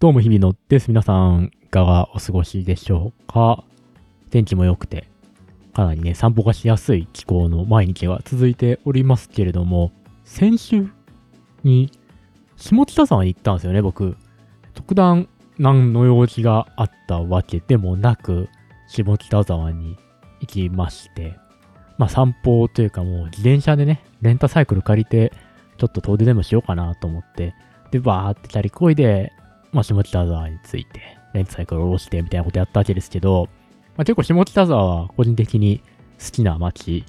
どうも日々のです。皆さん、いかがお過ごしでしょうか？天気も良くて、かなりね、散歩がしやすい気候の毎日が続いておりますけれども、先週に下北沢に行ったんですよね、僕。特段何の用事があったわけでもなく、下北沢に行きまして、まあ散歩というかもう自転車でね、レンタサイクル借りて、ちょっと遠出でもしようかなと思って、で、バーってチャリこいで、まあ、下北沢に着いて、レンタサイクル下ろしてみたいなことやったわけですけど、まあ、結構下北沢は個人的に好きな街、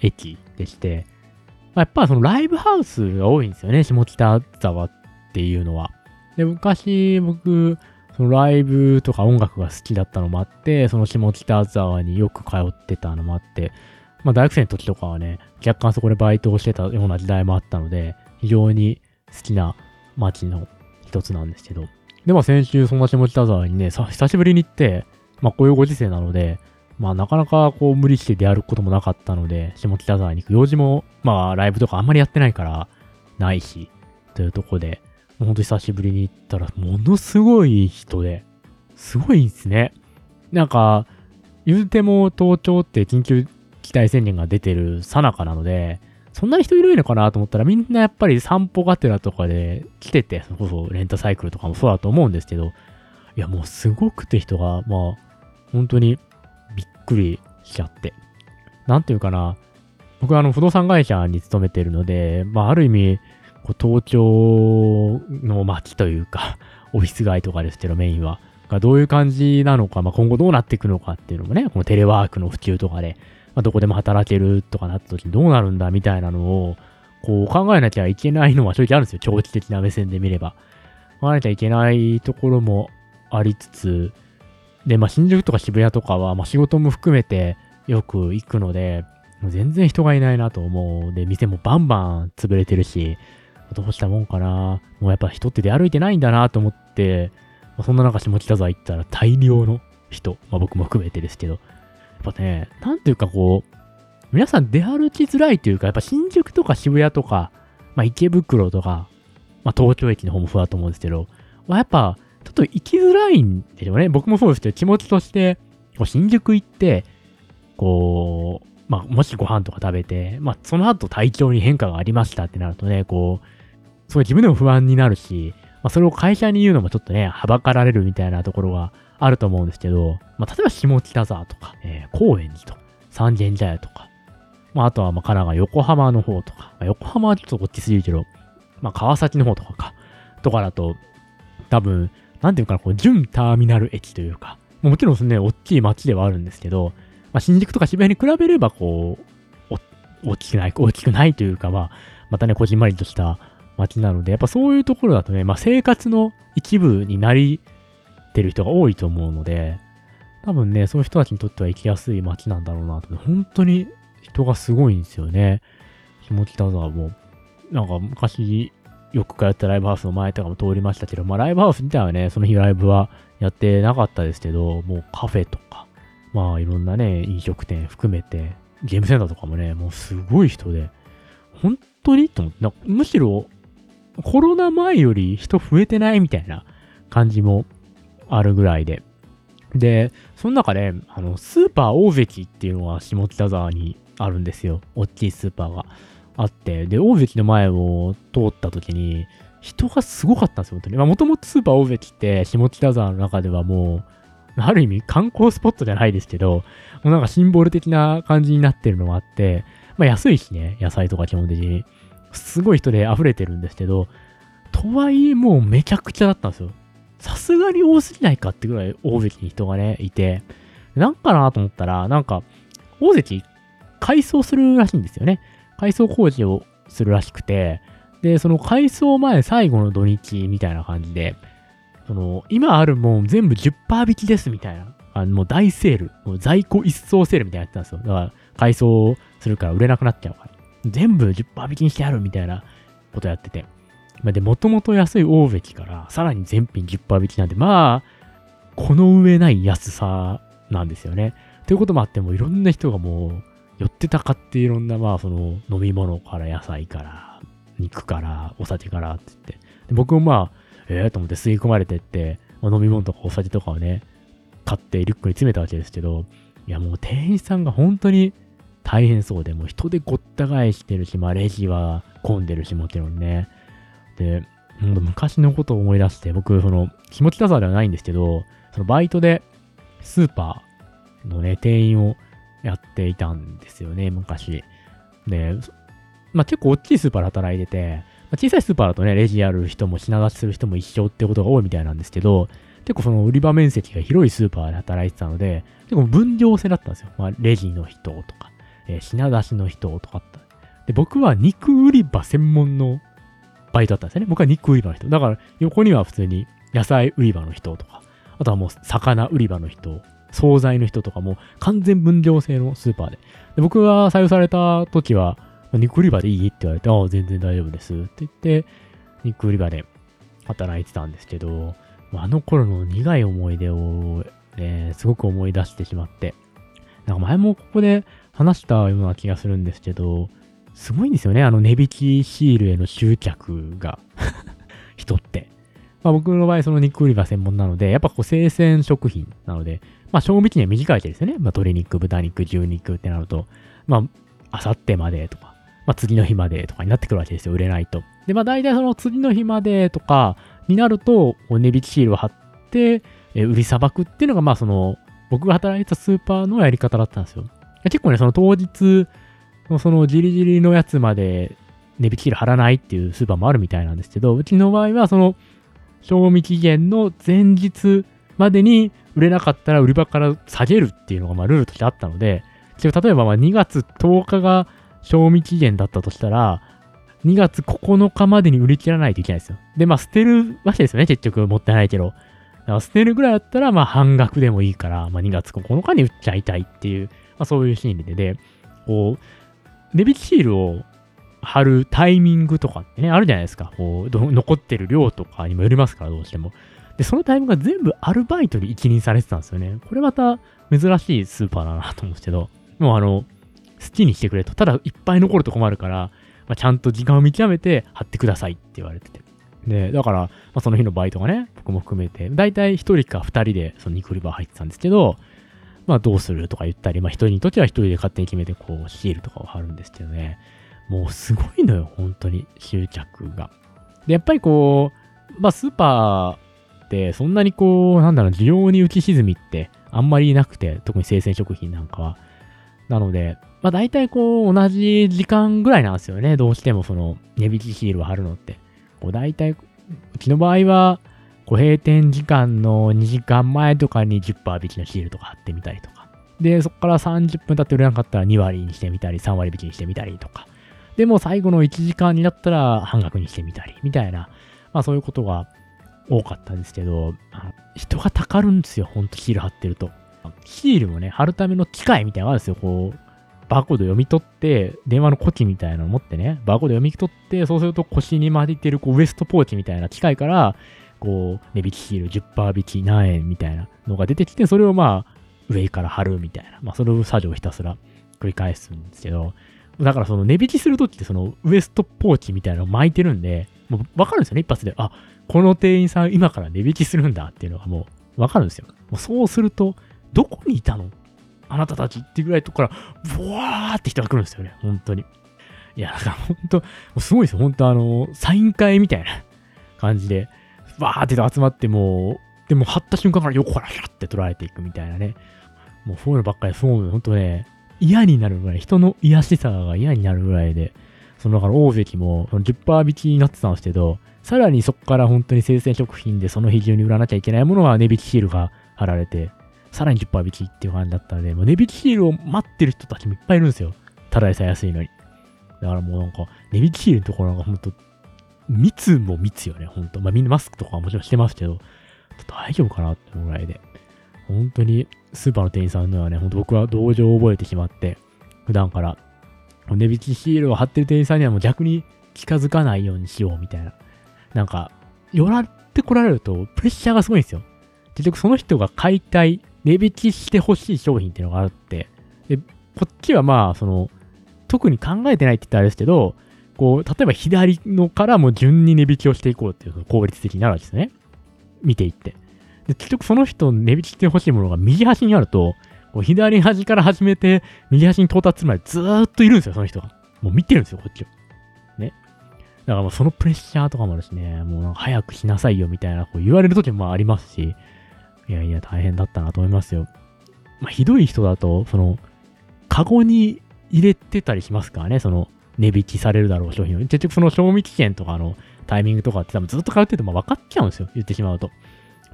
駅でして、まあ、やっぱそのライブハウスが多いんですよね、下北沢っていうのは。で、昔僕、そのライブとか音楽が好きだったのもあって、その下北沢によく通ってたのもあって、まあ大学生の時とかはね、若干そこでバイトをしてたような時代もあったので、非常に好きな街の一つなんですけど。で、まあ先週そんな下北沢にね、さ久しぶりに行って、まあこういうご時世なので、まあなかなかこう無理して出歩くこともなかったので、下北沢に行く用事も、まあライブとかあんまりやってないから、ないし、というとこで、もうほんと久しぶりに行ったら、ものすごい人で、すごいんですね。なんか、言うても東京って緊急事態宣言が出てる最中なので、そんなに人いるのかなと思ったら、みんなやっぱり散歩がてらとかで来てて、それこそレンタサイクルとかもそうだと思うんですけど、いやもうすごくて人が、まあ、本当にびっくりしちゃって。なんていうかな、僕はあの不動産会社に勤めてるので、まあある意味、こう東京の街というか、オフィス街とかですけどメインは、がどういう感じなのか、まあ今後どうなっていくのかっていうのもね、このテレワークの普及とかで、まあ、どこでも働けるとかなった時にどうなるんだみたいなのを、こう考えなきゃいけないのは正直あるんですよ。長期的な目線で見れば。考えなきゃいけないところもありつつ、で、まあ新宿とか渋谷とかは、まあ仕事も含めてよく行くので、全然人がいないなと思う。で、店もバンバン潰れてるし、どうしたもんかな。もうやっぱ人って出歩いてないんだなと思って、まあ、そんな中下北沢行ったら大量の人、まあ僕も含めてですけど、ぱね、なんていうかこう、皆さん出歩きづらいというか、やっぱ新宿とか渋谷とか、まあ池袋とか、まあ東京駅の方もそうだと思うんですけど、ま、やっぱちょっと行きづらいんでしょうね。僕もそうですけど、気持ちとして、こう新宿行って、こう、まあもしご飯とか食べて、まあその後体調に変化がありましたってなるとね、こう、すごい自分でも不安になるし、まあそれを会社に言うのもちょっとね、はばかられるみたいなところがあると思うんですけど、まあ、例えば下北沢とか、えー、高円寺とか、三軒茶屋とか、まあ、あとはまあ神奈川、横浜の方とか、まあ、横浜はちょっとこっちすぎるけど、まあ、川崎の方とかか、とかだと、多分、なんていうかな、こう、準ターミナル駅というか、もちろんね、大きい街ではあるんですけど、まあ、新宿とか渋谷に比べれば、こう、大きくない、大きくないというか、まあ、またね、こじんまりとした街なので、やっぱそういうところだとね、まあ、生活の一部になり、てる人が多いと思うので、多分ね、そういう人たちにとっては行きやすい街なんだろうなと。本当に人がすごいんですよね。下北沢も。なんか昔よく通ったライブハウスの前とかも通りましたけど、まあライブハウス自体はね、その日ライブはやってなかったですけど、もうカフェとか、まあいろんなね、飲食店含めて、ゲームセンターとかもね、もうすごい人で、本当にと思って、むしろコロナ前より人増えてないみたいな感じもあるぐらいで。で、その中で、あの、スーパー大関っていうのが下北沢にあるんですよ。大きいスーパーがあって。で、大関の前を通った時に、人がすごかったんですよ、本当に。まあ、もともとスーパー大関って下北沢の中ではもう、ある意味観光スポットじゃないですけど、もうなんかシンボル的な感じになってるのもあって、まあ安いしね、野菜とか基本的に。すごい人で溢れてるんですけど、とはいえもうめちゃくちゃだったんですよ。さすがに多すぎないかってぐらい大関に人がね、いて、なんかなと思ったら、なんか、大関、改装するらしいんですよね。改装工事をするらしくて、で、その改装前最後の土日みたいな感じで、その、今あるもん全部10%引きですみたいな、あのもう大セール、もう在庫一掃セールみたいなやってたんですよ。だから、改装するから売れなくなっちゃうから。全部10%引きにしてやるみたいなことやってて。まあ、で、もともと安い大関から、さらに全品10%引きなんで、まあ、この上ない安さなんですよね。ということもあって、もいろんな人がもう、寄ってたかっていろんな、まあ、その、飲み物から野菜から、肉から、お酒からって言って。で僕もまあ、ええー、と思って吸い込まれてって、まあ、飲み物とかお酒とかをね、買ってリュックに詰めたわけですけど、いやもう店員さんが本当に大変そうで、もう人でごった返してるし、まあレジは混んでるし、もちろんね。で、昔のことを思い出して、僕、その、気持ちよさではないんですけど、そのバイトでスーパーのね、店員をやっていたんですよね、昔。で、まあ結構大きいスーパーで働いてて、まあ、小さいスーパーだとね、レジやる人も品出しする人も一緒ってことが多いみたいなんですけど、結構その売り場面積が広いスーパーで働いてたので、結構分業制だったんですよ。まあ、レジの人とか、えー、品出しの人とかった。で、僕は肉売り場専門のバイトだったんですよね。僕は肉売り場の人。だから横には普通に野菜売り場の人とか、あとはもう魚売り場の人、惣菜の人とかも完全分業制のスーパーで。で僕が採用された時は、肉売り場でいいって言われて、ああ、全然大丈夫ですって言って、肉売り場で働いてたんですけど、あの頃の苦い思い出を、ね、すごく思い出してしまって、なんか前もここで話したような気がするんですけど、すごいんですよね、あの値引きシールへの執着が 人って。まあ僕の場合、その肉売り場専門なので、やっぱこう生鮮食品なので、まあ賞味期限短いわけですよね。まあ鶏肉、豚肉、牛肉ってなると、まあ、あさってまでとか、まあ次の日までとかになってくるわけですよ、売れないと。で、まあ大体その次の日までとかになると、値引きシールを貼って、え売りさばくっていうのが、まあその、僕が働いてたスーパーのやり方だったんですよ。結構ね、その当日、そのじりじりのやつまで値引きシール貼らないっていうスーパーもあるみたいなんですけど、うちの場合はその、賞味期限の前日までに売れなかったら売り場から下げるっていうのがまあルールとしてあったので、例えばま2月10日が賞味期限だったとしたら、2月9日までに売り切らないといけないですよ。で、まあ捨てるわけですよね、結局持ってないけど。だから捨てるぐらいだったら、まあ半額でもいいから、まあ2月9日に売っちゃいたいっていう、まあそういう心理で、で、こう、値引きシールを貼るタイミングとかってね、あるじゃないですか。こう、残ってる量とかにもよりますから、どうしても。で、そのタイミングが全部アルバイトに一任されてたんですよね。これまた珍しいスーパーだなと思うんですけど、もうあの、好きにしてくれと。ただいっぱい残ると困るから、まあ、ちゃんと時間を見極めて貼ってくださいって言われてて。で、だから、まあ、その日のバイトがね、僕も含めて、だいたい1人か2人でその肉売り場入ってたんですけど、まあどうするとか言ったり、まあ1人にとっては1人で勝手に決めてこうシールとかを貼るんですけどね。もうすごいのよ、本当に執着が。で、やっぱりこう、まあスーパーってそんなにこう、なんだろう、需要に浮き沈みってあんまりなくて、特に生鮮食品なんかは。なので、まあ大体こう同じ時間ぐらいなんですよね。どうしてもその値引きシールを貼るのって。こう大体、うちの場合は、こう閉店時間の2時間前とかに10%引きのシールとか貼ってみたりとか。で、そこから30分経って売れなかったら2割にしてみたり、3割引きにしてみたりとか。でも最後の1時間になったら半額にしてみたり、みたいな、まあそういうことが多かったんですけど、人がたかるんですよ、ほんとシール貼ってると。シールもね、貼るための機械みたいなのがあるんですよ。こう、バーコード読み取って、電話のコキみたいなの持ってね、バーコード読み取って、そうすると腰に巻いてるこうウエストポーチみたいな機械から、こう、値引きシール10%引き何円みたいなのが出てきて、それをまあ、上から貼るみたいな、まあ、その作業をひたすら繰り返すんですけど、だからその値引きするときってそのウエストポーチみたいなのを巻いてるんで、もうわかるんですよね、一発で。あ、この店員さん今から値引きするんだっていうのがもうわかるんですよ。もうそうすると、どこにいたの？あなたたちってぐらいとこから、ブワーって人が来るんですよね。本当に。いや、だから本当、すごいですよ。本当あの、サイン会みたいな感じで、バーって集まってもう、でも貼った瞬間から横からヒャって取られていくみたいなね。もうそういうのばっかり、そう、本当ね、嫌になるぐらい、人の癒しさが嫌になるぐらいで、そのだから大関も10%引きになってたんですけど、さらにそこから本当に生鮮食品でその日中に売らなきゃいけないものは値引きシールが貼られて、さらに10%引きっていう感じだったので、もう値引きシールを待ってる人たちもいっぱいいるんですよ。ただでさえ安いのに。だからもうなんか、値引きシールのところが本当密も密よね、本当まあみんなマスクとかはもちろんしてますけど、大丈夫かなってぐらいで。本当にスーパーの店員さんのはね、本当僕は同情を覚えてしまって、普段から値引きシールを貼ってる店員さんにはもう逆に近づかないようにしようみたいな。なんか、寄らってこられるとプレッシャーがすごいんですよ。結局その人が買いたい値引きしてほしい商品っていうのがあって、で、こっちはまあ、その、特に考えてないって言ったらあれですけど、こう、例えば左のからも順に値引きをしていこうっていう効率的になるわけですね。見ていって。で、結局その人値引きしてほしいものが右端にあると、こう左端から始めて、右端に到達するまでずーっといるんですよ、その人が。もう見てるんですよ、こっちを。ね。だからもうそのプレッシャーとかもですね、もう早くしなさいよみたいな、こう言われる時もありますし、いやいや、大変だったなと思いますよ。まあ、ひどい人だと、その、カゴに入れてたりしますからね、その、値引きされるだろう商品を。結局その賞味期限とかのタイミングとかって多分ずっと通ってても分かっちゃうんですよ。言ってしまうと。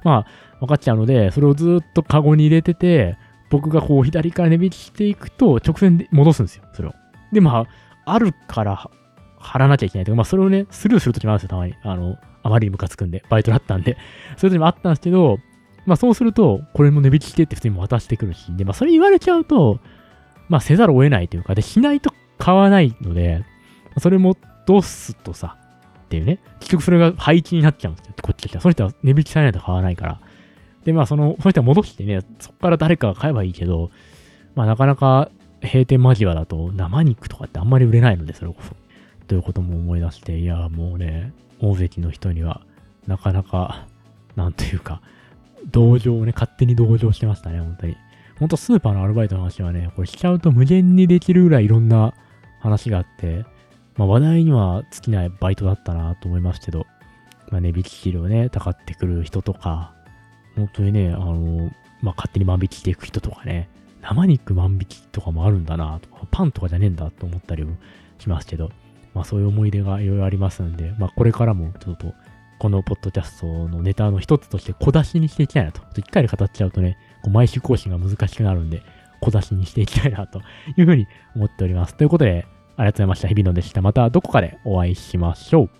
まあ、分かっちゃうので、それをずっとカゴに入れてて、僕がこう左から値引きしていくと直線で戻すんですよ、それを。で、まあ、あるから貼らなきゃいけないとか、まあそれをね、スルーするときもあるんですよ、たまに。あの、あまりにムカつくんで、バイトだったんで。そういう時もあったんですけど、まあそうすると、これも値引きしてって普通に渡してくるし、で、まあそれ言われちゃうと、まあせざるを得ないというか、で、しないと買わないので、それもどうすとさ、っていうね。結局それが廃棄になっちゃうんですよ。こっち来た。その人は値引きされないと買わないから。で、まあその、その人は戻してね、そこから誰かが買えばいいけど、まあなかなか閉店間際だと生肉とかってあんまり売れないので、それこそ。ということも思い出して、いや、もうね、大関の人には、なかなか、なんというか、同情をね、勝手に同情してましたね、本当に。ほんとスーパーのアルバイトの話はね、これしちゃうと無限にできるぐらいいろんな話があって、まあ話題には尽きないバイトだったなと思いますけど、まあ値引き資料ね、たかってくる人とか、本当にね、あの、まあ勝手に万引きしていく人とかね、生肉万引きとかもあるんだなとか、パンとかじゃねえんだと思ったりもしますけど、まあそういう思い出がいろいろありますんで、まあこれからもちょっとこのポッドキャストのネタの一つとして小出しにしていきたいなと。一回で語っちゃうとね、こう毎週更新が難しくなるんで、小出しにしていきたいなというふうに思っております。ということで、ありがとうございました。日比野でした。またどこかでお会いしましょう。